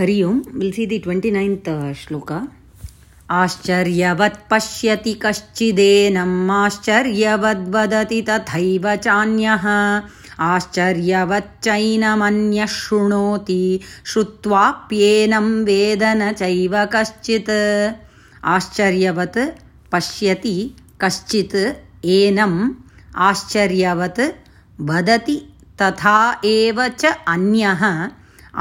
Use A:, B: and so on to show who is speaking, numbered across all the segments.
A: We'll see the 29th uh, shloka. आश्चर्यवत् पश्यति कश्चिदेनम्। आश्चर्यवद्वदति तथैव चान्यः। आश्चर्यवच्चैनमन्यः शृणोति श्रुत्वाप्येनं वेद न चैव कश्चित्। आश्चर्यवत् पश्यति कश्चित् एनम्। आश्चर्यवत् वदति तथा एव च अन्यः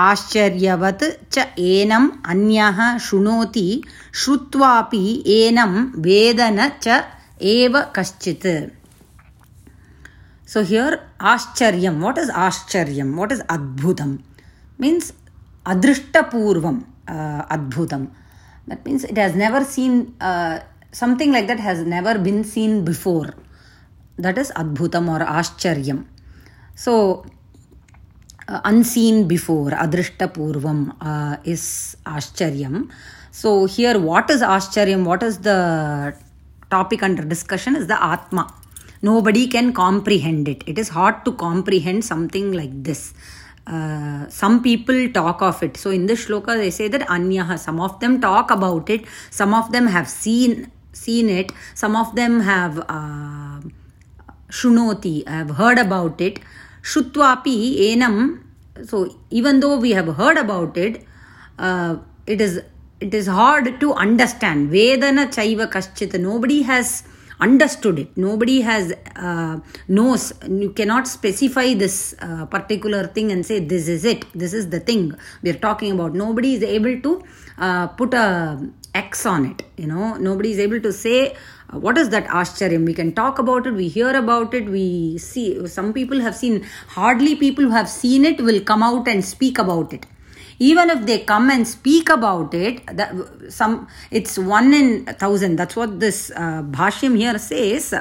A: आश्चर्यवत् च एनम् अन्यः शृणोति श्रुत्वापि एनं वेद न च एव कश्चित् So here Ascharyam, what is Ascharyam? What is Adbhutam? Means Adrishtapurvam uh, Adbhutam. That means it has never seen, uh, something like that has never been seen before. That is Adbhutam or Ascharyam. So unseen before, Adrishtapurvam uh, is Ascharyam. So here what is Ascharyam? What is the topic under discussion is the Atma. Nobody can comprehend it. It is hard to comprehend something like this. Uh, some people talk of it. So in this shloka they say that anyaha. Some of them talk about it. Some of them have seen seen it. Some of them have uh, shunoti have heard about it shrutvapi enam. So even though we have heard about it uh, it is it is hard to understand. Vedana chaiva kaschit. Nobody has understood it. Nobody has uh, knows. You cannot specify this uh, particular thing and say this is it. This is the thing. We are talking about nobody is able to put a x on it you know. Nobody is able to say uh, what is that ashcharyam we can talk about it we hear about it we see some people have seen hardly people who have seen it will come out and speak about it. Even if they come and speak about it that some it's one in a thousand. That's what this uh, bhashyam here says.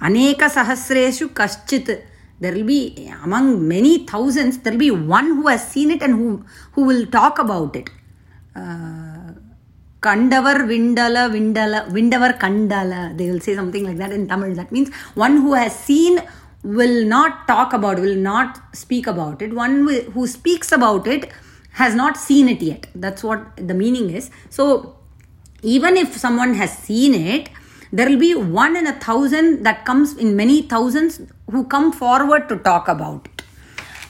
A: Aneka sahasreshu kaschit. There will be among many thousands there will be one who has seen it and who who will talk about it. Uh, kandavar vindala vindala vindavar kandala they will say something like that in tamil that means one who has seen will not talk about will not speak about it one who speaks about it has not seen it yet. That's what the meaning is. So, even if someone has seen it, there will be one in a thousand that comes in many thousands who come forward to talk about.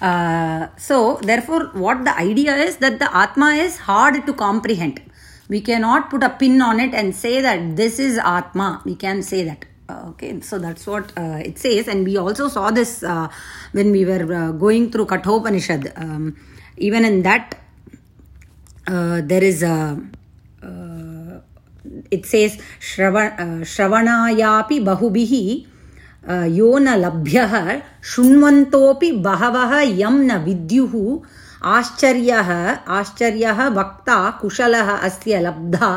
A: Uh, so, therefore, what the idea is that the Atma is hard to comprehend We cannot put a pin on it and say that this is Atma. We can say that. Uh, okay, so that's what uh, it says, and we also saw this uh, when we were uh, going through Kathopanishad. Um, even in that uh, there is a uh, it says श्रवणायापि बहुभिः यो न लभ्यः शृण्वन्तोऽपि बहवः यं न विद्युः आश्चर्यः आश्चर्यः वक्ता कुशलः अस्य लब्धा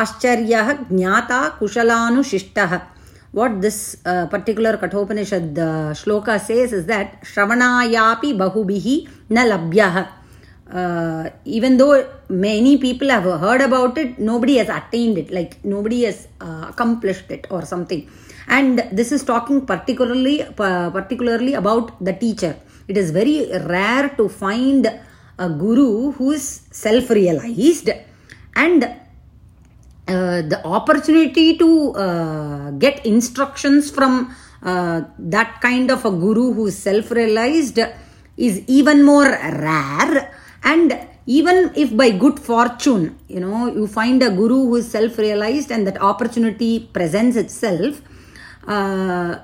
A: आश्चर्यः ज्ञाता कुशलानुशिष्टः what this uh, particular Kathopanishad uh, shloka says is that Shravanayapi Bahubihi na labhyah. Uh, even though many people have heard about it, nobody has attained it, like nobody has uh, accomplished it or something. And this is talking particularly uh, particularly about the teacher. It is very rare to find a guru who is self-realized. And uh, the opportunity to uh, get instructions from uh, that kind of a guru who is self realized is even more rare. And even if by good fortune you know you find a guru who is self realized and that opportunity presents itself uh,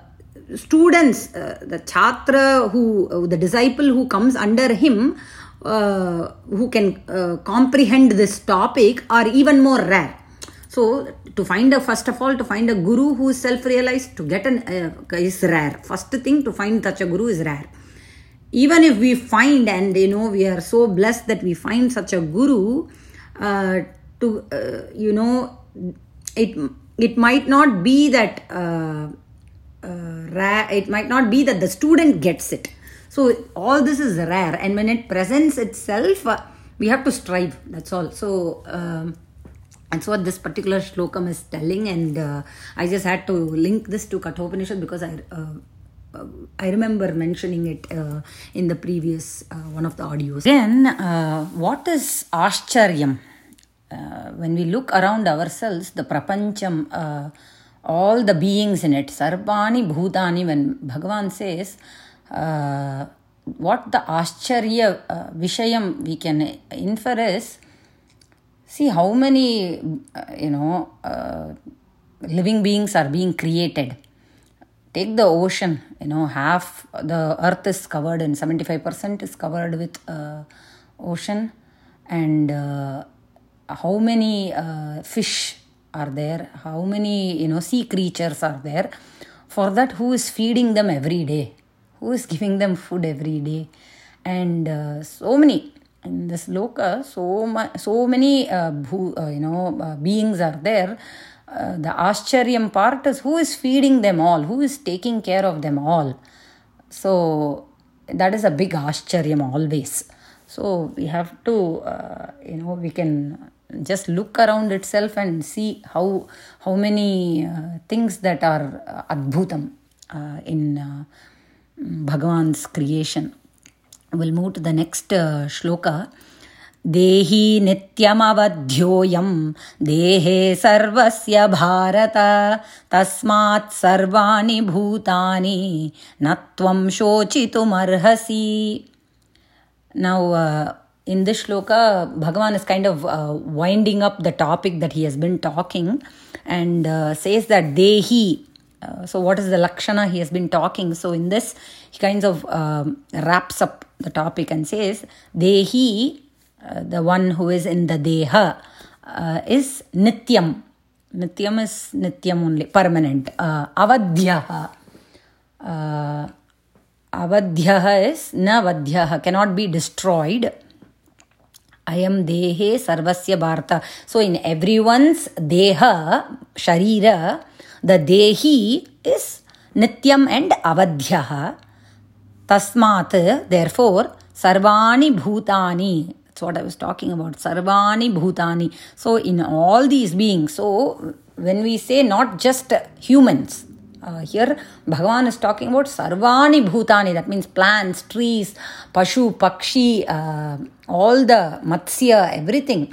A: students uh, the chatra who the disciple who comes under him who can comprehend this topic are even more rare so, to find a first of all, to find a guru who is self-realized, to get an uh, is rare. First thing to find such a guru is rare. Even if we find, and you know, we are so blessed that we find such a guru, uh, to uh, you know, it it might not be that uh, rare. It might not be that the student gets it. So all this is rare, and when it presents itself, we have to strive. That's all. So. Um, that's what this particular shlokam is telling, and uh, I just had to link this to Kathopanishad because I uh, I remember mentioning it uh, in the previous uh, one of the audios. Then, uh, what is Ashcharyam? Uh, when we look around ourselves, the Prapancham, uh, all the beings in it, Sarvani Bhutani, when Bhagavan says, uh, what the Ashcharya uh, Vishayam we can infer is, see how many, uh, you know, uh, living beings are being created. Take the ocean, you know, half the earth is covered and 75% is covered with uh, ocean. And uh, how many fish are there? How many, you know, sea creatures are there? For that, who is feeding them every day? Who is giving them food every day? And uh, so many in this loka so much so many uh, bhu, uh, you know uh, beings are there uh, the ascharyam part is who is feeding them all who is taking care of them all so that is a big ascharyam always so we have to uh, you know we can just look around itself and see how how many uh, things that are uh, adbhutam uh, in uh, bhagavan's creation. We'll move to the next uh, shloka. देही नित्यमवध्योऽयं देहे सर्वस्य भारत तस्मात् सर्वाणि भूतानि न त्वं शोचितुमर्हसि uh, in this shloka, Bhagavan is kind of uh, winding up the topic that he has been talking and uh, says that Dehi, uh, so what is the Lakshana he has been talking? So in this, he kind of um, wraps up the topic and says, Dehi, uh, the one who is in the Deha, uh, is Nityam. Nityam is Nityam only, permanent. Uh, avadhyaha. Uh, avadhyaha is na cannot be destroyed. I am dehe sarvasya bharata. So in everyone's deha, sharira, the dehi is nityam and avadhyaha. Tasmat, therefore, sarvani bhutani. That's what I was talking about. Sarvani bhutani. So in all these beings, so when we say not just humans, uh, here Bhagavan is talking about Sarvani Bhutani, that means plants, trees, Pashu, Pakshi, uh, all the Matsya, everything,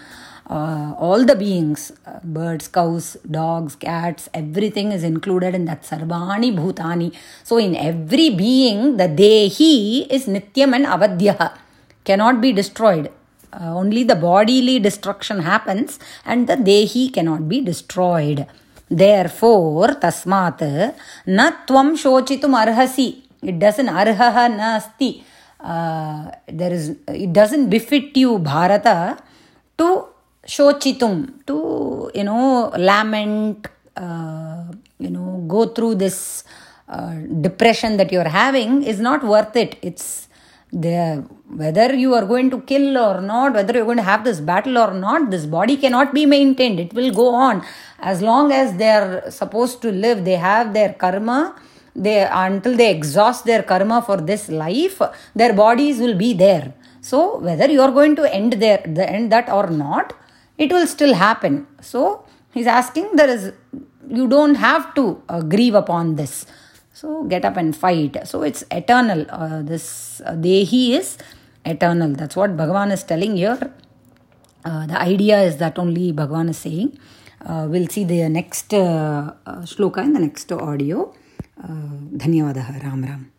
A: uh, all the beings, uh, birds, cows, dogs, cats, everything is included in that Sarvani Bhutani. So in every being, the Dehi is Nityam and Avadhyaha, cannot be destroyed. Uh, only the bodily destruction happens and the Dehi cannot be destroyed. Therefore, tasmat na tvam shochitum arhasi. It doesn't arhaha nasti. Uh, there is it doesn't befit you bharata to shochitum to you know lament uh, you know go through this uh, depression that you're having is not worth it it's the whether you are going to kill or not whether you're going to have this battle or not this body cannot be maintained. It will go on. As long as they are supposed to live they have their karma they until they exhaust their karma for this life their bodies will be there. So whether you are going to end there the end that or not it will still happen. So he's asking there is you don't have to uh, grieve upon this so get up and fight. So it's eternal. Uh, this uh, Dehi is eternal. That's what Bhagavan is telling here. Uh, the idea is that only Bhagavan is saying. Uh, we'll see the next uh, uh, shloka in the next audio. Uh, धन्यवादः राम राम